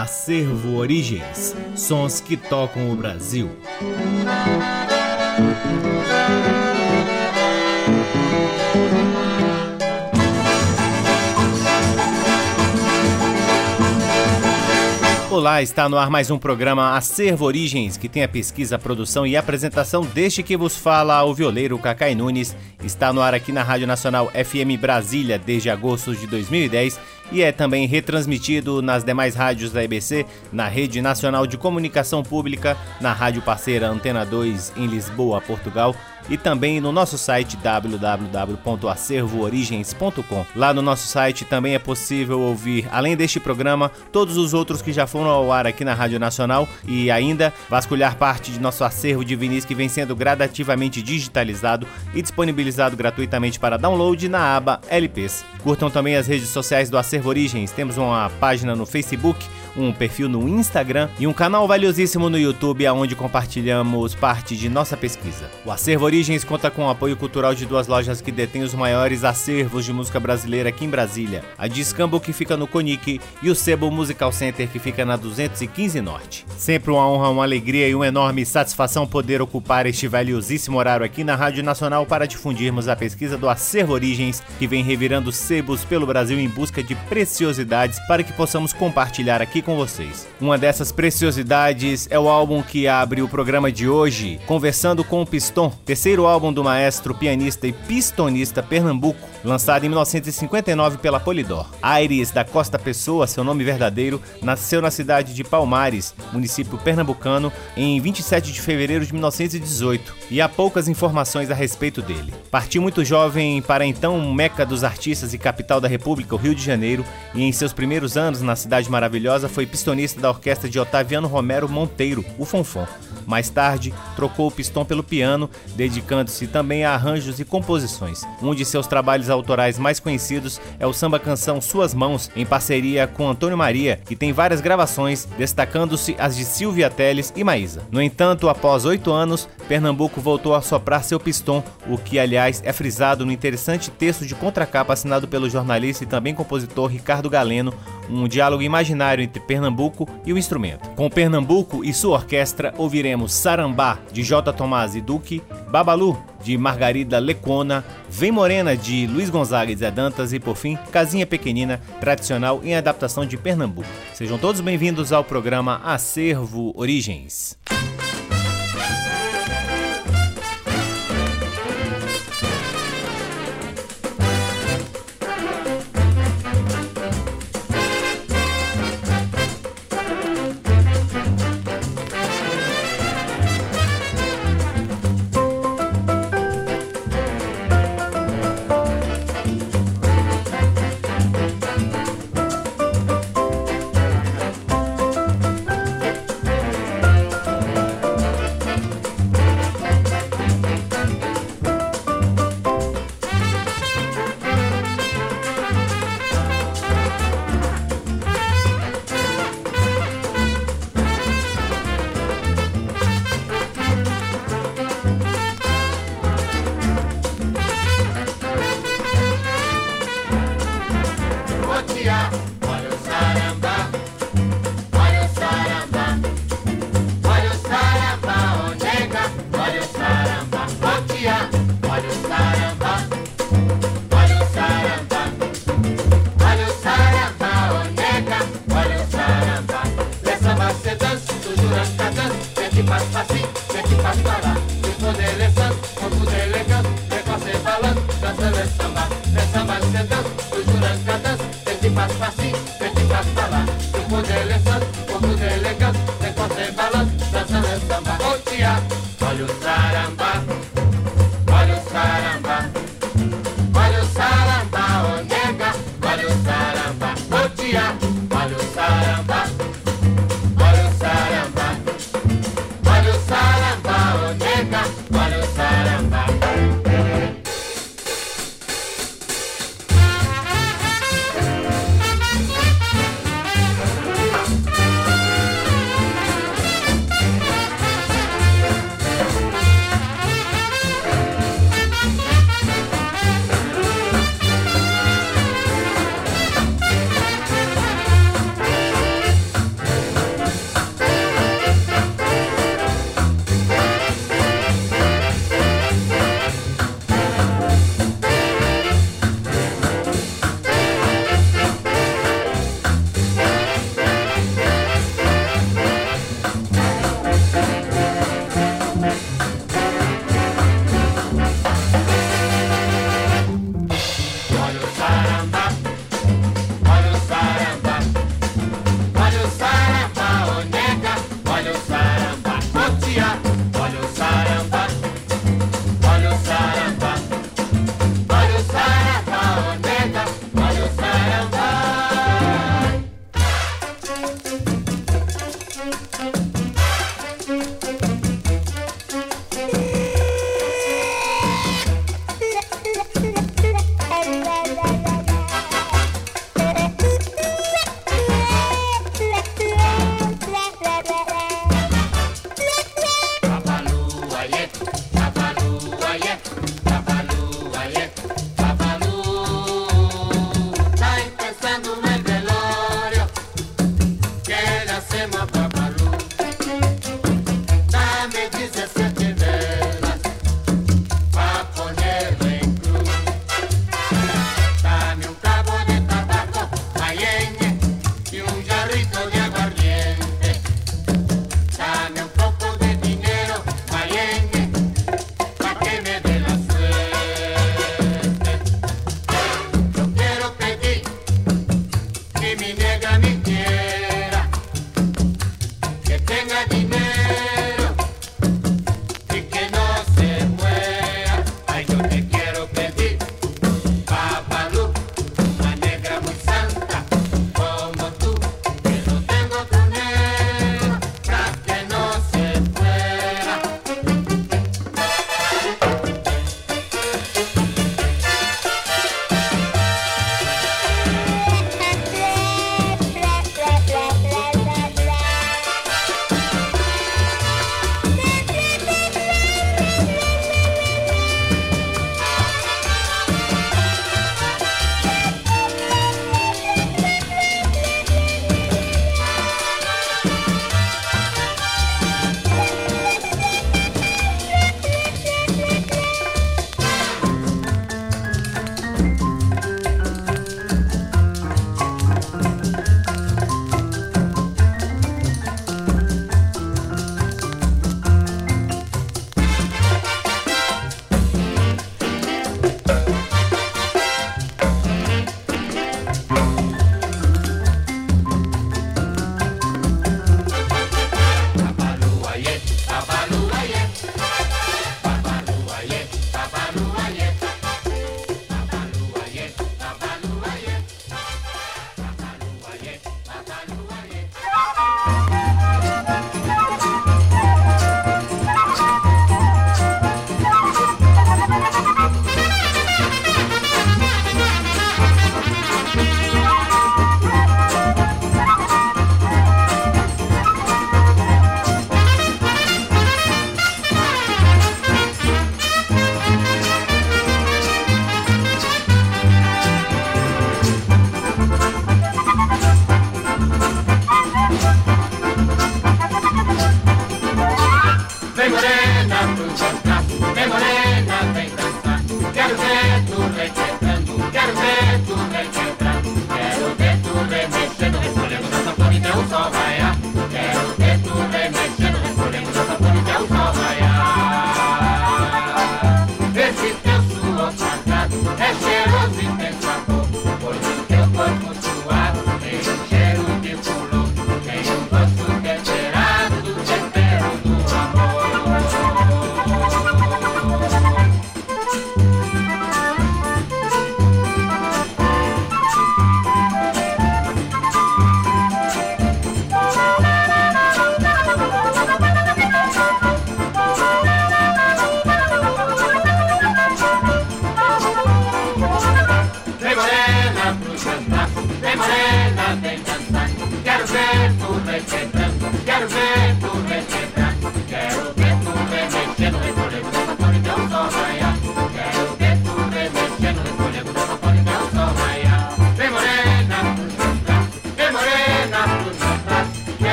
Acervo Origens Sons que tocam o Brasil. Olá, está no ar mais um programa Acervo Origens, que tem a pesquisa, a produção e apresentação deste que vos fala o violeiro Cacai Nunes. Está no ar aqui na Rádio Nacional FM Brasília desde agosto de 2010 e é também retransmitido nas demais rádios da EBC, na Rede Nacional de Comunicação Pública, na rádio parceira Antena 2 em Lisboa, Portugal e também no nosso site www.acervoorigens.com. Lá no nosso site também é possível ouvir, além deste programa, todos os outros que já foram ao ar aqui na Rádio Nacional e ainda vasculhar parte de nosso acervo de vinis que vem sendo gradativamente digitalizado e disponibilizado gratuitamente para download na aba LPs. Curtam também as redes sociais do Acervo Origens. Temos uma página no Facebook, um perfil no Instagram e um canal valiosíssimo no YouTube, onde compartilhamos parte de nossa pesquisa. O Acervo Origens conta com o apoio cultural de duas lojas que detêm os maiores acervos de música brasileira aqui em Brasília: a Discambo, que fica no Conic, e o Sebo Musical Center, que fica na 215 Norte. Sempre uma honra, uma alegria e uma enorme satisfação poder ocupar este valiosíssimo horário aqui na Rádio Nacional para difundirmos a pesquisa do Acervo Origens, que vem revirando sebos pelo Brasil em busca de preciosidades para que possamos compartilhar aqui com vocês. Uma dessas preciosidades é o álbum que abre o programa de hoje, Conversando com o Piston, álbum do maestro, pianista e pistonista Pernambuco, lançado em 1959 pela Polydor. Aires da Costa Pessoa, seu nome verdadeiro, nasceu na cidade de Palmares, município pernambucano, em 27 de fevereiro de 1918, e há poucas informações a respeito dele. Partiu muito jovem para então Meca dos artistas e capital da República, o Rio de Janeiro, e em seus primeiros anos na cidade maravilhosa foi pistonista da orquestra de Otaviano Romero Monteiro, o Fonfon. Mais tarde, trocou o pistão pelo piano, dedicando-se também a arranjos e composições. Um de seus trabalhos autorais mais conhecidos é o samba canção Suas Mãos, em parceria com Antônio Maria, que tem várias gravações, destacando-se as de Silvia Teles e Maísa. No entanto, após oito anos, Pernambuco voltou a soprar seu pistão, o que, aliás, é frisado no interessante texto de contracapa assinado pelo jornalista e também compositor Ricardo Galeno, um diálogo imaginário entre Pernambuco e o instrumento. Com Pernambuco e sua orquestra, ouviremos Sarambá, de J. Tomás e Duque, Babalu, de Margarida Lecona, Vem Morena, de Luiz Gonzaga e Zé Dantas e, por fim, Casinha Pequenina, tradicional em adaptação de Pernambuco. Sejam todos bem-vindos ao programa Acervo Origens.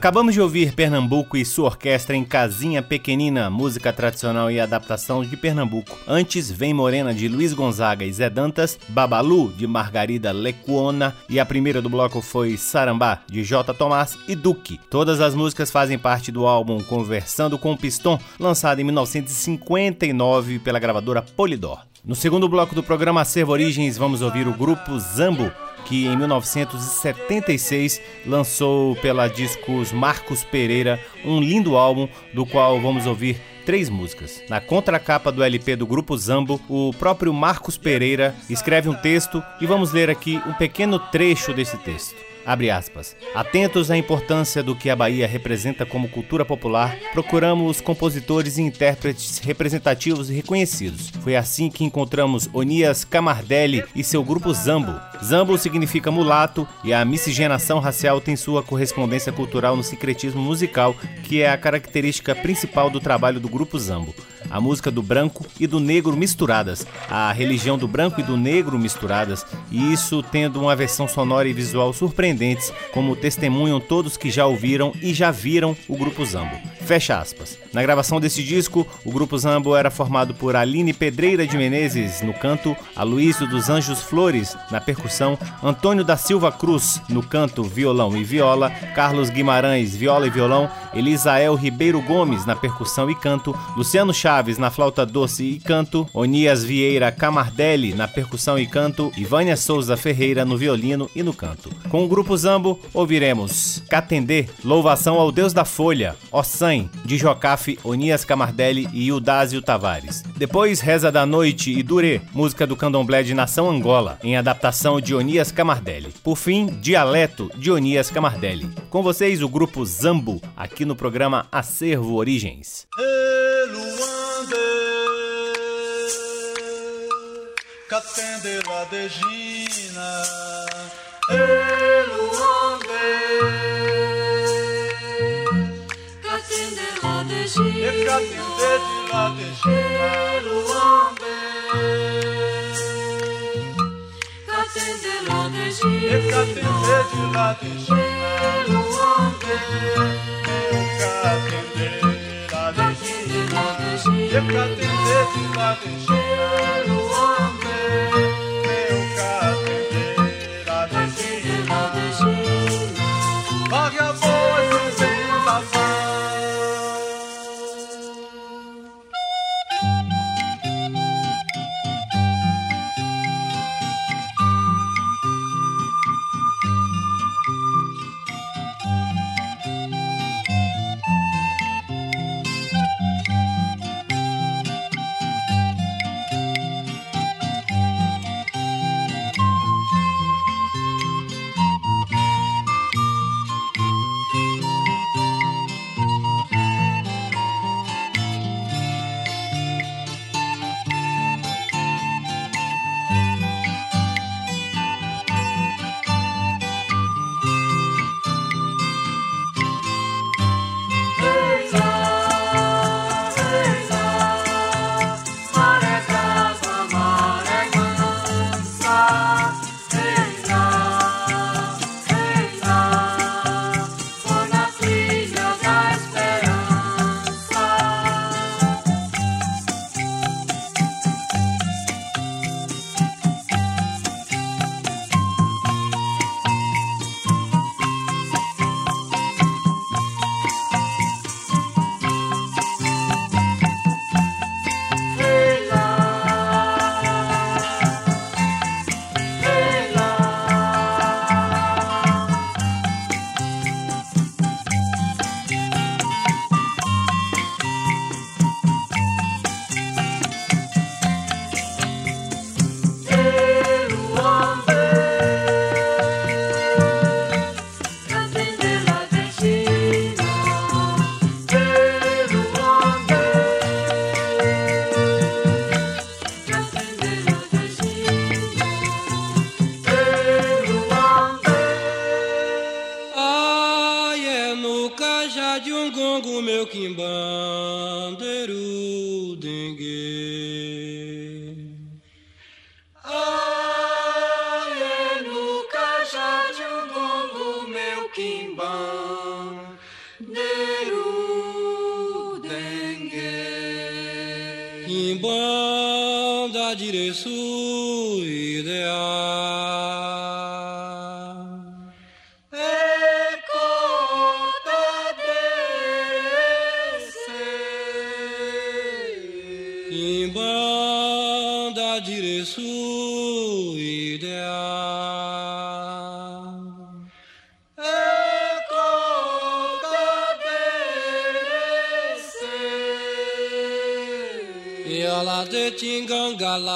Acabamos de ouvir Pernambuco e sua orquestra em Casinha Pequenina, música tradicional e adaptação de Pernambuco. Antes, Vem Morena de Luiz Gonzaga e Zé Dantas, Babalu de Margarida Lecuona e a primeira do bloco foi Sarambá de J. Tomás e Duque. Todas as músicas fazem parte do álbum Conversando com o Piston, lançado em 1959 pela gravadora Polydor. No segundo bloco do programa Acervo Origens, vamos ouvir o grupo Zambo que em 1976 lançou pela Discos Marcos Pereira um lindo álbum do qual vamos ouvir três músicas. Na contracapa do LP do grupo Zambo, o próprio Marcos Pereira escreve um texto e vamos ler aqui um pequeno trecho desse texto. Abre aspas. Atentos à importância do que a Bahia representa como cultura popular, procuramos compositores e intérpretes representativos e reconhecidos. Foi assim que encontramos Onias Camardelli e seu grupo Zambo. Zambo significa mulato e a miscigenação racial tem sua correspondência cultural no sincretismo musical, que é a característica principal do trabalho do grupo Zambo. A música do branco e do negro misturadas, a religião do branco e do negro misturadas, e isso tendo uma versão sonora e visual surpreendentes, como testemunham todos que já ouviram e já viram o grupo Zambo. Fecha aspas. Na gravação desse disco, o grupo Zambo era formado por Aline Pedreira de Menezes no canto, Aloysio dos Anjos Flores na percussão, Antônio da Silva Cruz no canto, violão e viola, Carlos Guimarães, viola e violão, Elisael Ribeiro Gomes na percussão e canto, Luciano Chaves na flauta doce e canto, Onias Vieira Camardelli na percussão e canto e Vânia Souza Ferreira no violino e no canto. Com o grupo Zambo, ouviremos Catendê, Louvação ao Deus da Folha, Ossan, de Jocafe, Onias Camardelli e Udásio Tavares. Depois, Reza da Noite e Durê, música do candomblé de Nação Angola, em adaptação de Onias Camardelli. Por fim, Dialeto, de Onias Camardelli. Com vocês, o grupo Zambo, aqui no programa Acervo Origens. Catende Ladegina, e catende de Ladegina, Luande. Catende Ladegina, e catende de Ladegina, Luande. Yep, cut in this, cut in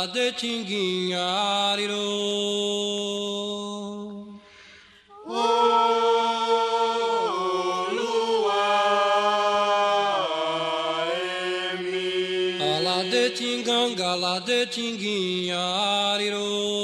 de tinguinhariro. Ala de tinganga, lá de tinguinhariro.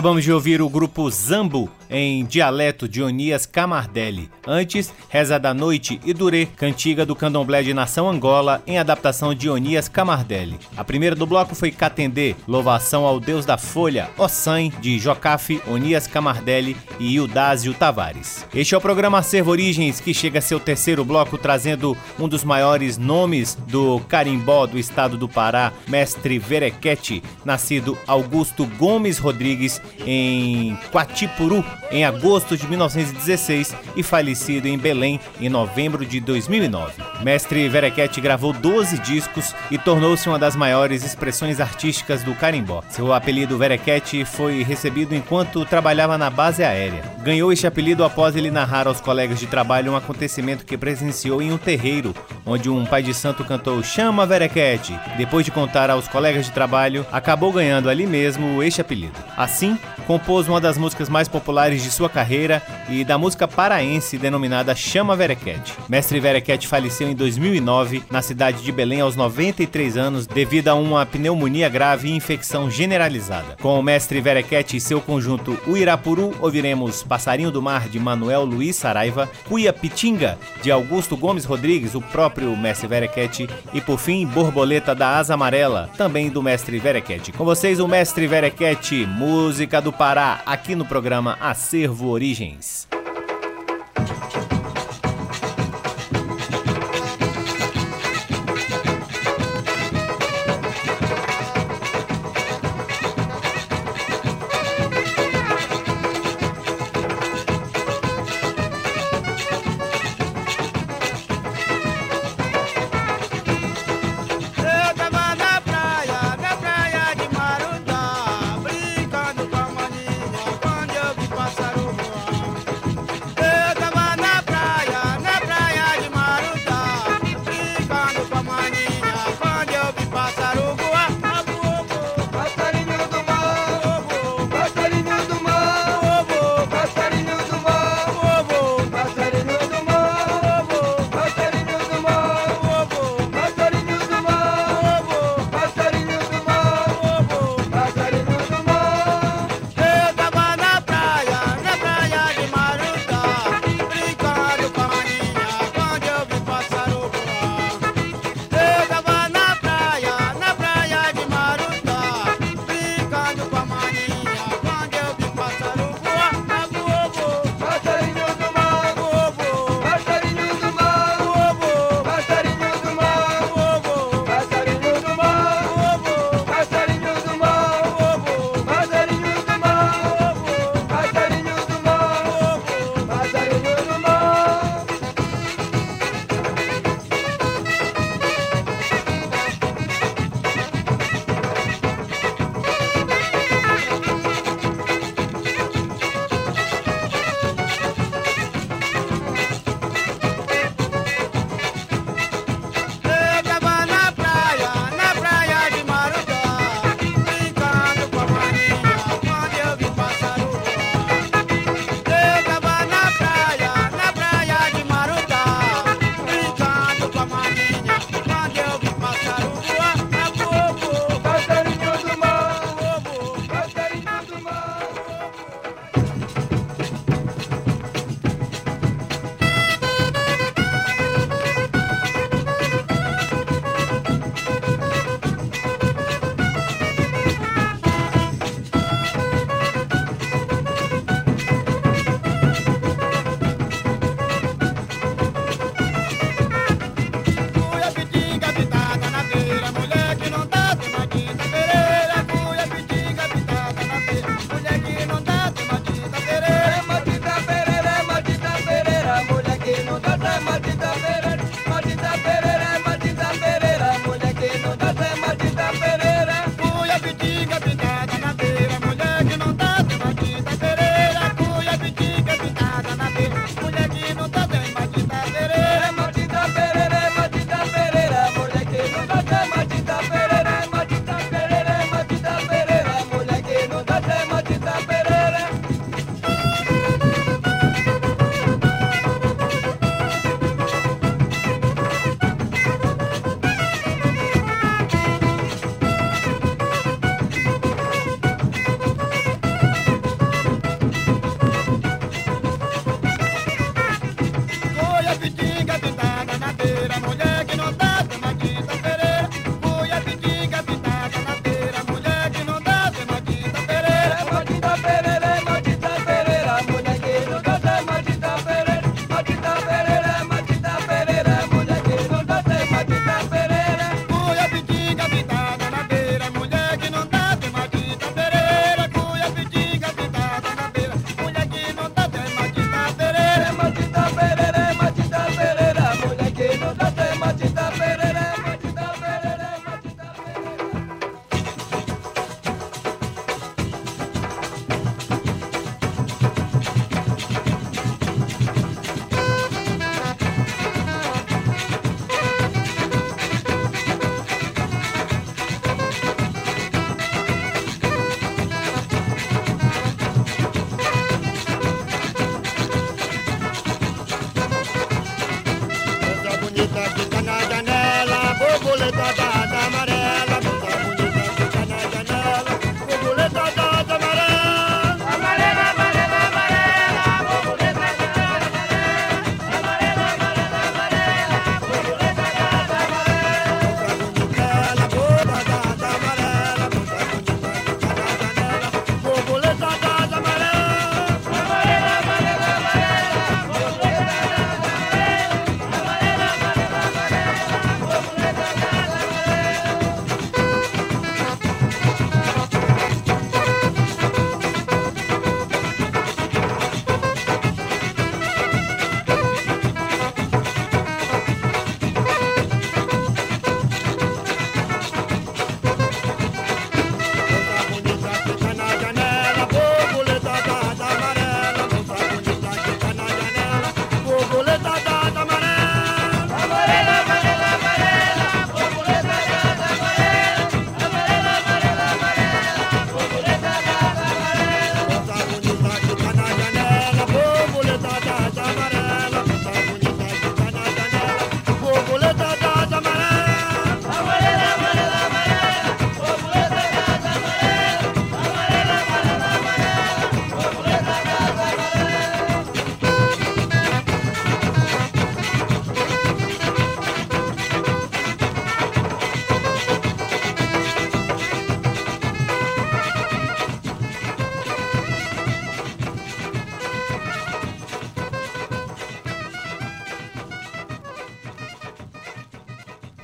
Acabamos de ouvir o grupo Zambo em dialeto de Onias Camardelli. Antes, Reza da Noite e Durê, cantiga do candomblé de Nação Angola, em adaptação de Onias Camardelli. A primeira do bloco foi Catendê, louvação ao Deus da Folha, Ossan, de Jocafe, Onias Camardelli e Ildásio Tavares. Este é o programa Acervo Origens, que chega a seu terceiro bloco trazendo um dos maiores nomes do carimbó do estado do Pará, mestre Verequete, nascido Augusto Gomes Rodrigues em Quatipuru, em agosto de 1916 e falecido em Belém em novembro de 2009. Mestre Verequete gravou 12 discos e tornou-se uma das maiores expressões artísticas do carimbó. Seu apelido Verequete foi recebido enquanto trabalhava na base aérea. Ganhou este apelido após ele narrar aos colegas de trabalho um acontecimento que presenciou em um terreiro, onde um pai de santo cantou Chama Verequete. Depois de contar aos colegas de trabalho, acabou ganhando ali mesmo este apelido. Assim, compôs uma das músicas mais populares de sua carreira e da música paraense denominada Chama Verequete. Mestre Verequete faleceu em 2009 na cidade de Belém aos 93 anos devido a uma pneumonia grave e infecção generalizada. Com o mestre Verequete e seu conjunto Uirapuru, ouviremos Passarinho do Mar de Manuel Luiz Saraiva, Cuia Pitinga de Augusto Gomes Rodrigues, o próprio mestre Verequete, e por fim Borboleta da Asa Amarela, também do mestre Verequete. Com vocês o mestre Verequete, música do Pará, aqui no programa Acervo Origens.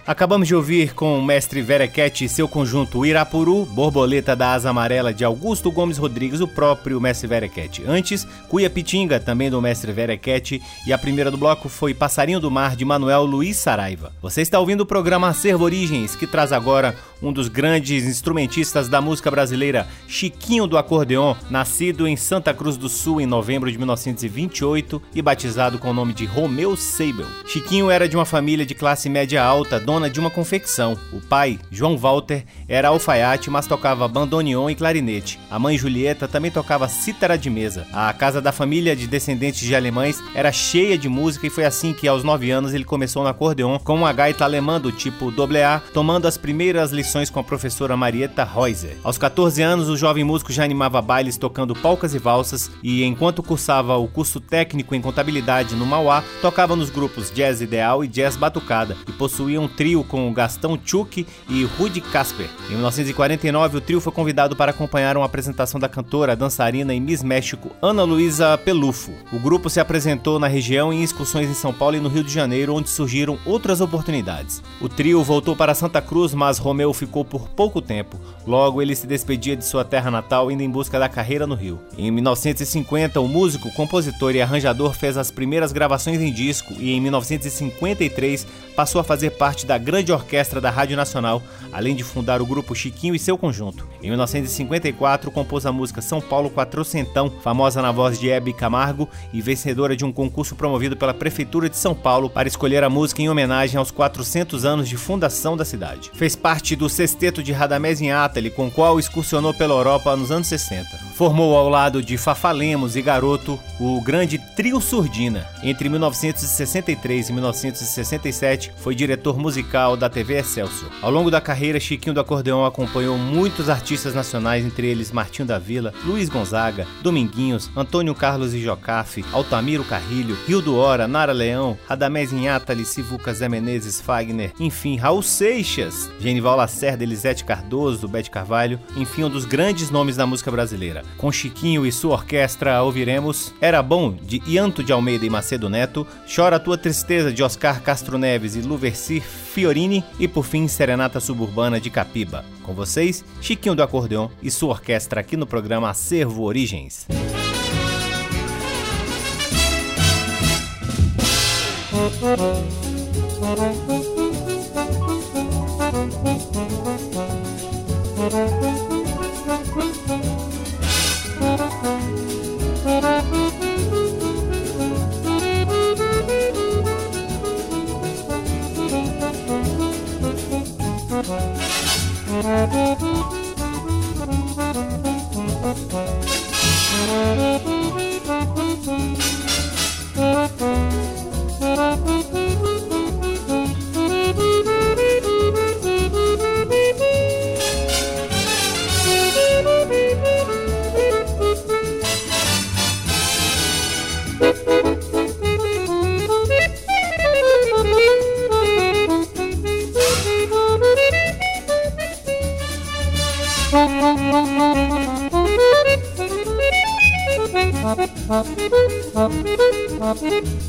Acabamos de ouvir com o mestre Verequete e seu conjunto Irapuru, Borboleta da Asa Amarela de Augusto Gomes Rodrigues, o próprio mestre Verequete. Antes, Cuia Pitinga, também do mestre Verequete, e a primeira do bloco foi Passarinho do Mar de Manuel Luiz Saraiva. Você está ouvindo o programa Acervo Origens, que traz agora um dos grandes instrumentistas da música brasileira, Chiquinho do Acordeon, nascido em Santa Cruz do Sul em novembro de 1928 e batizado com o nome de Romeu Seibel. Chiquinho era de uma família de classe média alta, dona de uma confecção. O pai, João Walter, era alfaiate, mas tocava bandoneon e clarinete. A mãe Julieta também tocava cítara de mesa. A casa da família de descendentes de alemães era cheia de música e foi assim que aos 9 anos ele começou no acordeon com uma gaita alemã do tipo AA, tomando as primeiras lições com a professora Marieta Reuser. Aos 14 anos, o jovem músico já animava bailes tocando polcas e valsas e, enquanto cursava o curso técnico em contabilidade no Mauá, tocava nos grupos Jazz Ideal e Jazz Batucada e possuía um trio com Gastão Tchuk e Rudy Casper. Em 1949, o trio foi convidado para acompanhar uma apresentação da cantora, dançarina e Miss México Ana Luísa Pelufo. O grupo se apresentou na região em excursões em São Paulo e no Rio de Janeiro, onde surgiram outras oportunidades. O trio voltou para Santa Cruz, mas Romeu ficou por pouco tempo. Logo, ele se despedia de sua terra natal indo em busca da carreira no Rio. Em 1950, o músico, compositor e arranjador fez as primeiras gravações em disco e em 1953 passou a fazer parte da grande orquestra da Rádio Nacional, além de fundar o grupo Chiquinho e seu conjunto. Em 1954, compôs a música São Paulo Quatrocentão, famosa na voz de Hebe Camargo e vencedora de um concurso promovido pela Prefeitura de São Paulo para escolher a música em homenagem aos 400 anos de fundação da cidade. Fez parte do sexteto de Radamés Atali, com o qual excursionou pela Europa nos anos 60. Formou ao lado de Fafalemos e Garoto o grande Trio Surdina. Entre 1963 e 1967, foi diretor musical da TV Excelsior. Ao longo da carreira, Chiquinho do Acordeão acompanhou muitos artistas nacionais, entre eles Martinho da Vila, Luiz Gonzaga, Dominguinhos, Antônio Carlos e Jocafe, Altamiro Carrilho, Rio do Hora, Nara Leão, Radamés Atali, Sivuca Zé Menezes, Fagner, enfim, Raul Seixas, Genival Lacerda, Elisete Cardoso, Bete Carvalho, enfim, um dos grandes nomes da música brasileira. Com Chiquinho e sua orquestra ouviremos Era Bom, de Ianto de Almeida e Macedo Neto, Chora Tua Tristeza, de Oscar Castro Neves e Luverci Fiorini e por fim Serenata Suburbana de Capiba. Com vocês, Chiquinho do Acordeão e sua orquestra aqui no programa Acervo Origens. Música Mm-hmm.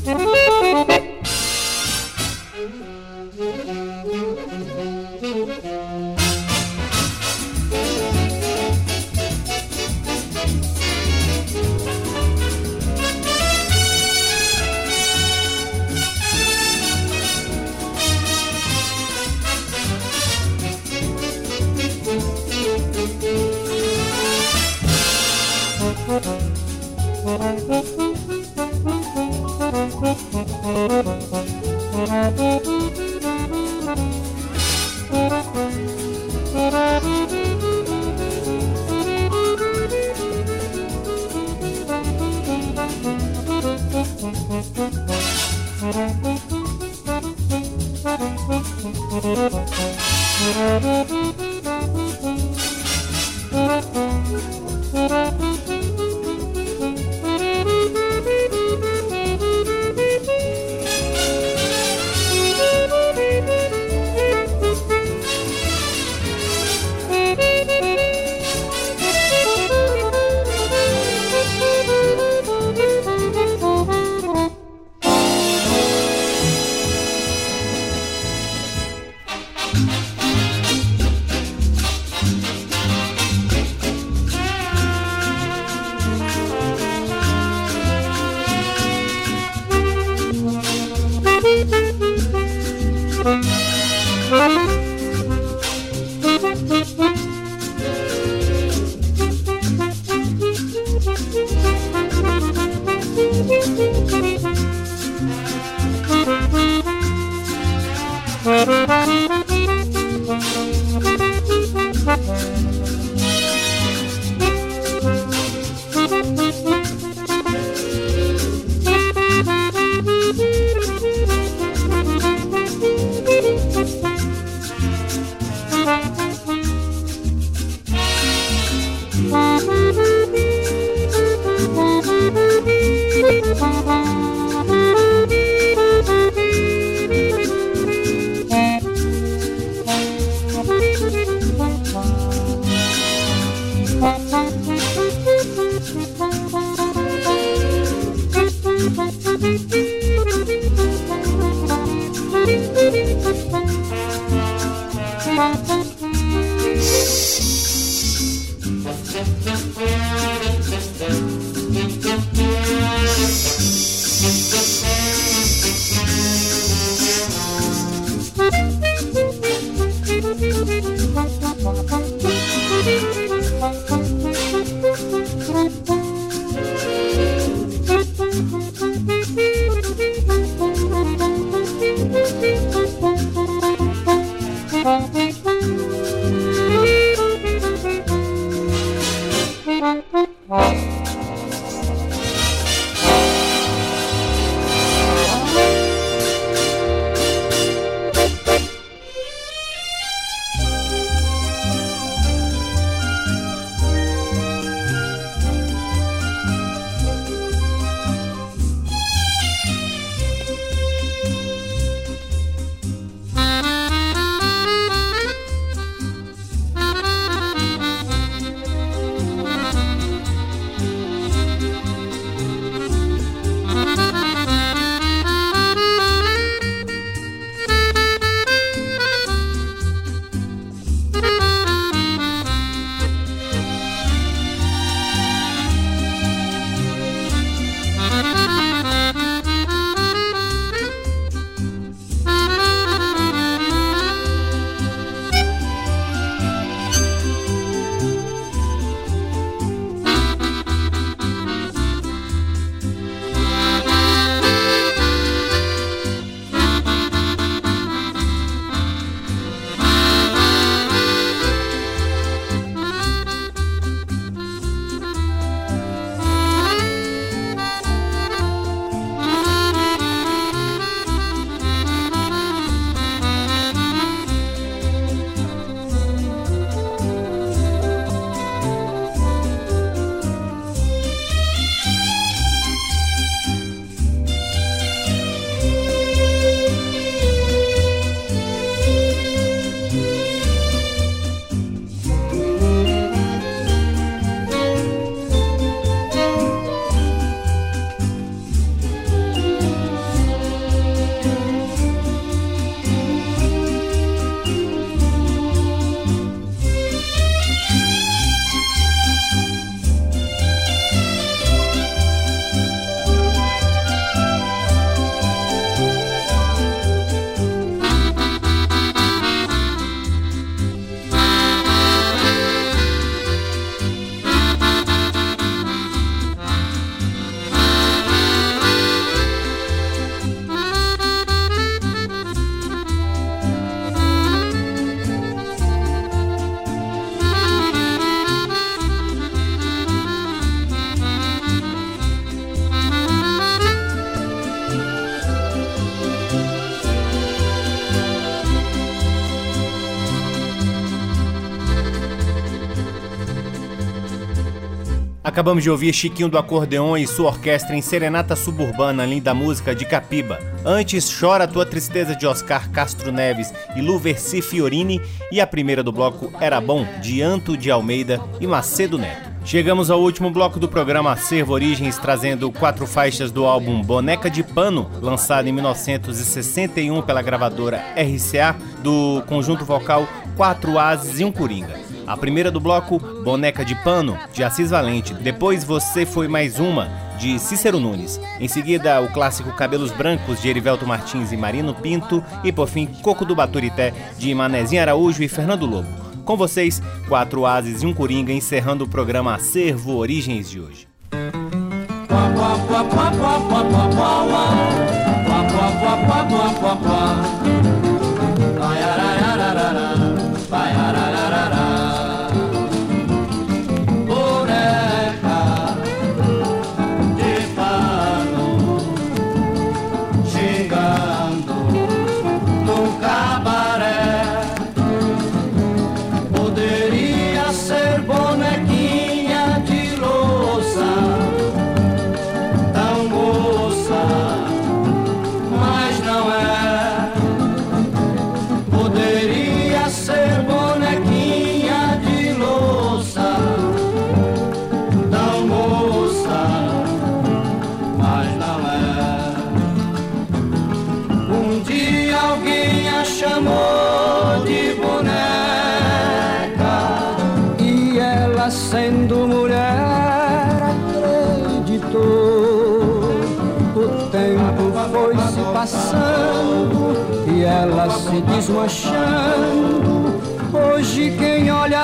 Acabamos de ouvir Chiquinho do Acordeon e sua orquestra em Serenata Suburbana, linda música de Capiba. Antes, Chora Tua Tristeza de Oscar Castro Neves e Lu Versi Fiorini. E a primeira do bloco Era Bom, de Anto de Almeida e Macedo Neto. Chegamos ao último bloco do programa Acervo Origens, trazendo quatro faixas do álbum Boneca de Pano, lançado em 1961 pela gravadora RCA, do conjunto vocal Quatro Ases e um Coringa. A primeira do bloco, Boneca de Pano, de Assis Valente. Depois Você Foi Mais Uma, de Cícero Nunes. Em seguida, o clássico Cabelos Brancos, de Erivelto Martins e Marino Pinto. E por fim, Coco do Baturité, de Manezinho Araújo e Fernando Lobo. Com vocês, quatro ases e um coringa, encerrando o programa Acervo Origens de hoje.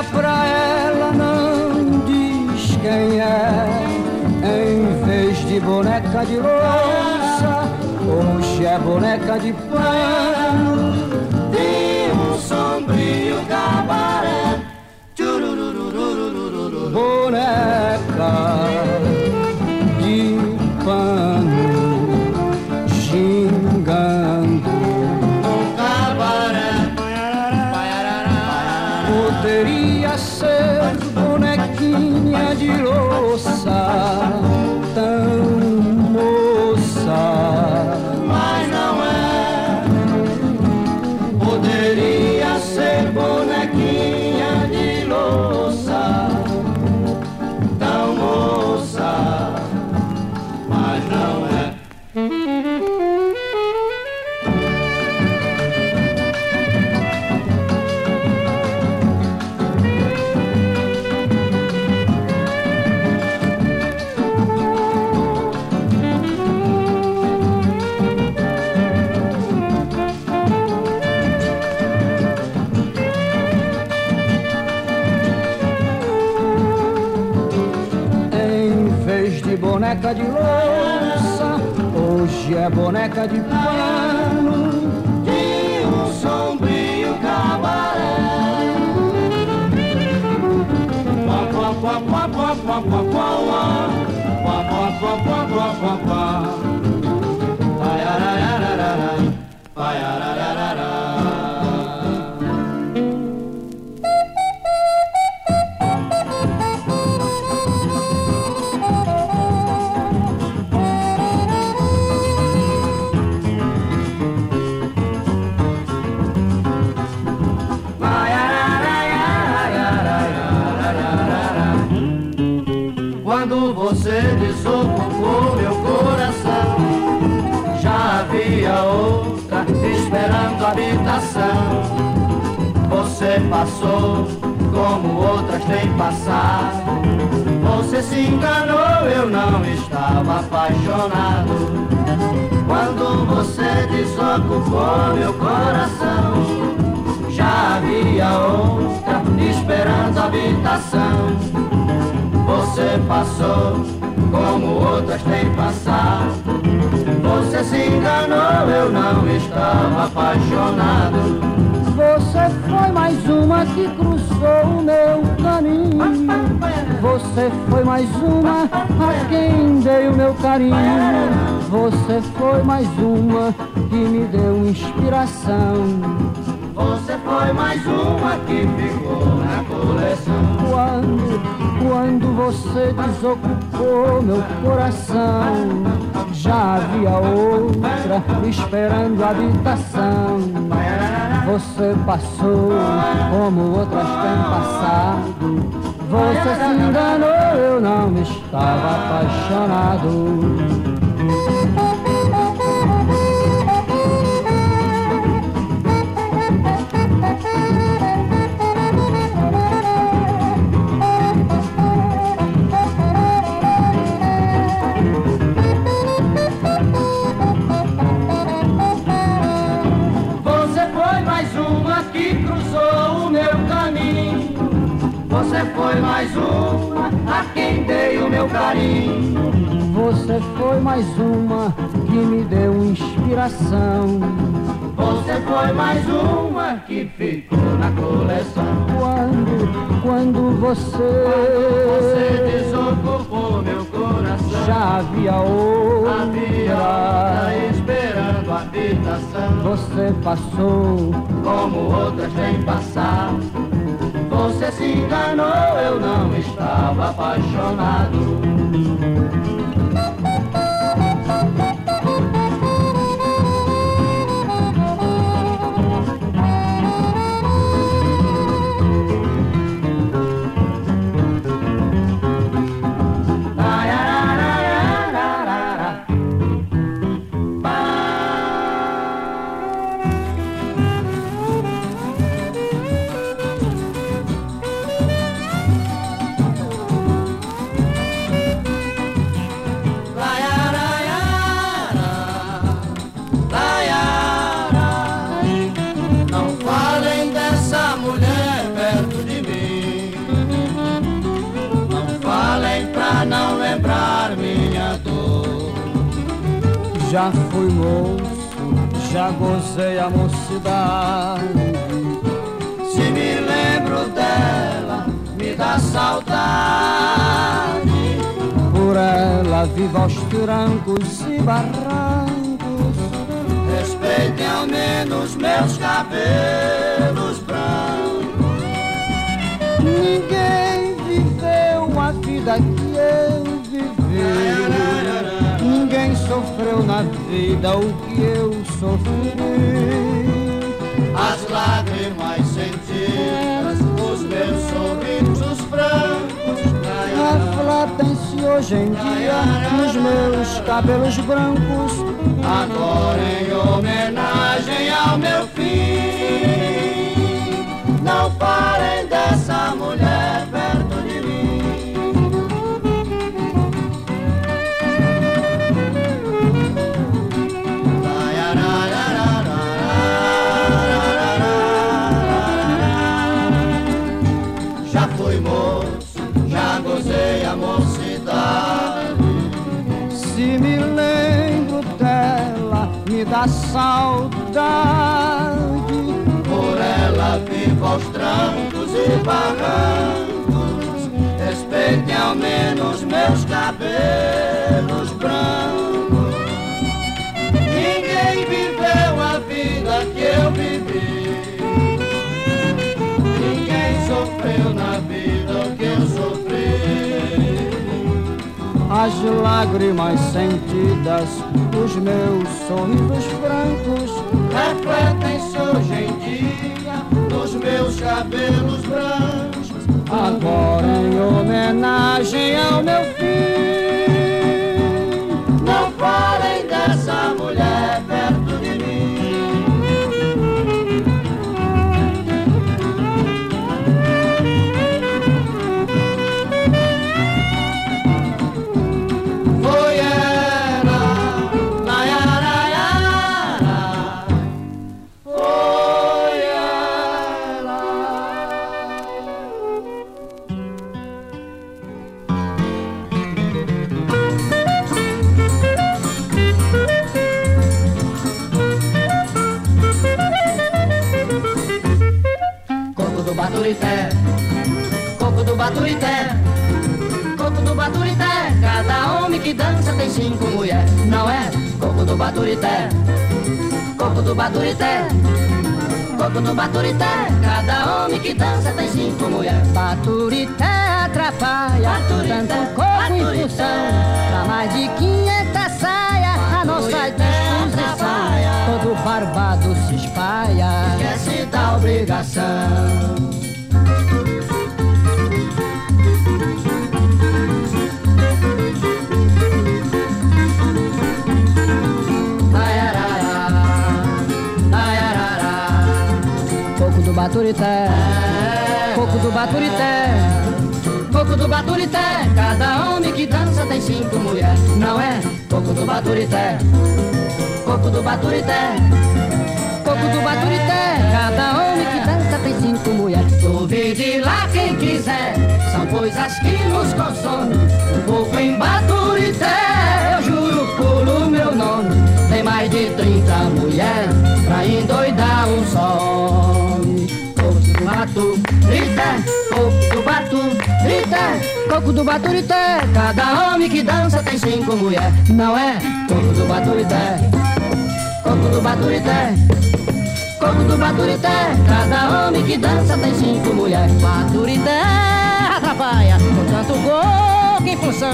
Pra ela não diz quem é. Em vez de boneca de louça, hoje é boneca de pano. De um sombrio louça, hoje é boneca de pano de um sombrio cabaré. Pá, pá, pá, pá, pá, pá, pá, pá, passou como outras têm passado. Você se enganou, eu não estava apaixonado. Quando você desocupou meu coração, já havia outra esperando habitação. Você passou como outras têm passado. Você se enganou, eu não estava apaixonado. Você foi mais uma que cruzou o meu caminho. Você foi mais uma a quem dei o meu carinho. Você foi mais uma que me deu inspiração. Você foi mais uma que ficou na coleção. Quando, quando você desocupou meu coração, já havia outra esperando a habitação. Você passou como outras têm passado. Você se enganou, eu não estava apaixonado. Foi mais uma a quem dei o meu carinho. Você foi mais uma que me deu inspiração. Você foi mais uma que ficou na coleção. Quando, quando você, você desocupou meu coração, já havia outra, havia outra esperando a habitação. Você passou como outras têm passado. Você se enganou, eu não estava apaixonado. Já fui moço, já gozei a mocidade. Se me lembro dela, me dá saudade. Por ela vivo aos trancos e barrancos. Respeitem ao menos meus cabelos brancos. Ninguém viveu a vida que eu sofreu na vida o que eu sofri. As lágrimas sentidas, os meus sorrisos francos. Refletem-se hoje em dia nos meus cabelos brancos. Agora em homenagem ao meu fim. Dá saudade. Por ela vivo aos trancos e barrancos. Respeitem ao menos meus cabelos brancos. Ninguém viveu a vida que eu vivi. Ninguém sofreu na vida o que eu sofri. As lágrimas sentidas, os meus sorrisos francos, refletem-se hoje em dia nos meus cabelos brancos. Agora em homenagem ao meu fim. Cinco mulheres, não é? Coco do Baturité, coco do Baturité, coco do Baturité. Cada homem que dança tem cinco mulheres. Baturité atrapalha Baturité, tanto corpo em Baturité. função Pra mais de 500 saia a nossa disposição. Todo barbado se espalha Esquece da obrigação. Baturité. Coco do Baturité. Coco do Baturité, cada homem que dança tem cinco mulheres, não é? Coco do Baturité, Coco do Baturité, Coco do Baturité. Cada homem que dança tem cinco mulheres. Duvide lá quem quiser, são coisas que nos consomem. Um pouco em Baturité, eu juro por meu nome, tem mais de 30 mulheres pra endoidar um só. Coco do Baturité, Coco do Baturité, Coco do Baturité Cada homem que dança tem cinco mulheres, não é? Coco do Baturité, Coco do Baturité, Coco do Baturité. Cada homem que dança tem cinco mulheres. Baturité atrapalha com tanto coco em função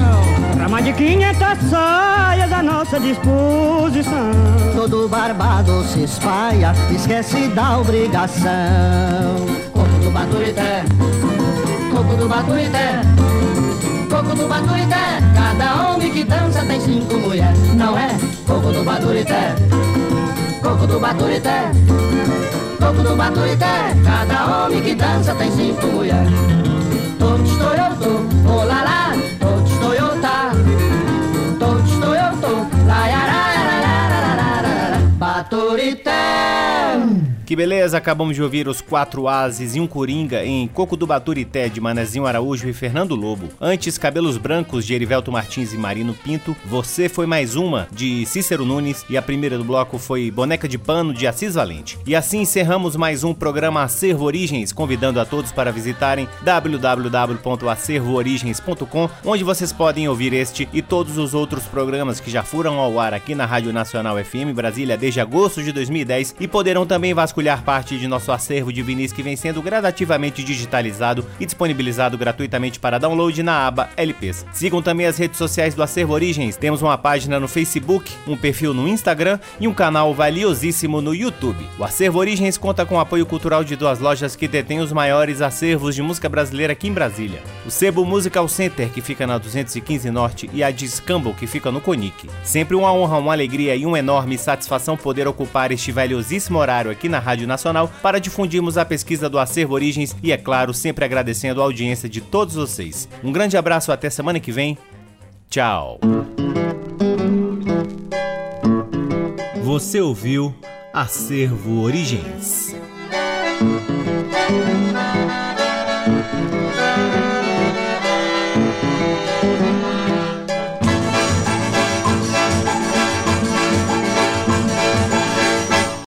Pra mais de 500 saias à nossa disposição Todo barbado se espalha, esquece da obrigação. Do Baturité, Coco do Baturité, Coco do Baturité. Cada homem que dança tem cinco mulheres, não é? Coco do Baturité, Coco do Baturité, Coco do Baturité. Cada homem que dança tem cinco mulheres. Todos oh lá todos Toyota, todos Toyoto. Baturité. Que beleza, acabamos de ouvir os quatro ases e um coringa em Coco do Baturité de Manezinho Araújo e Fernando Lobo. Antes, Cabelos Brancos de Erivelto Martins e Marino Pinto. Você foi mais uma de Cícero Nunes e a primeira do bloco foi Boneca de Pano de Assis Valente. E assim encerramos mais um programa Acervo Origens, convidando a todos para visitarem www.acervoorigens.com, onde vocês podem ouvir este e todos os outros programas que já foram ao ar aqui na Rádio Nacional FM Brasília desde agosto de 2010 e poderão também vasculhar parte de nosso acervo de vinis que vem sendo gradativamente digitalizado e disponibilizado gratuitamente para download na aba LPs. Sigam também as redes sociais do Acervo Origens. Temos uma página no Facebook, um perfil no Instagram e um canal valiosíssimo no YouTube. O Acervo Origens conta com o apoio cultural de duas lojas que detêm os maiores acervos de música brasileira aqui em Brasília. O Sebo Musical Center, que fica na 215 Norte, e a Discamble, que fica no Conic. Sempre uma honra, uma alegria e uma enorme satisfação poder ocupar este valiosíssimo horário aqui na Rádio Nacional para difundirmos a pesquisa do Acervo Origens e, é claro, sempre agradecendo a audiência de todos vocês. Um grande abraço até semana que vem. Tchau. Você ouviu Acervo Origens.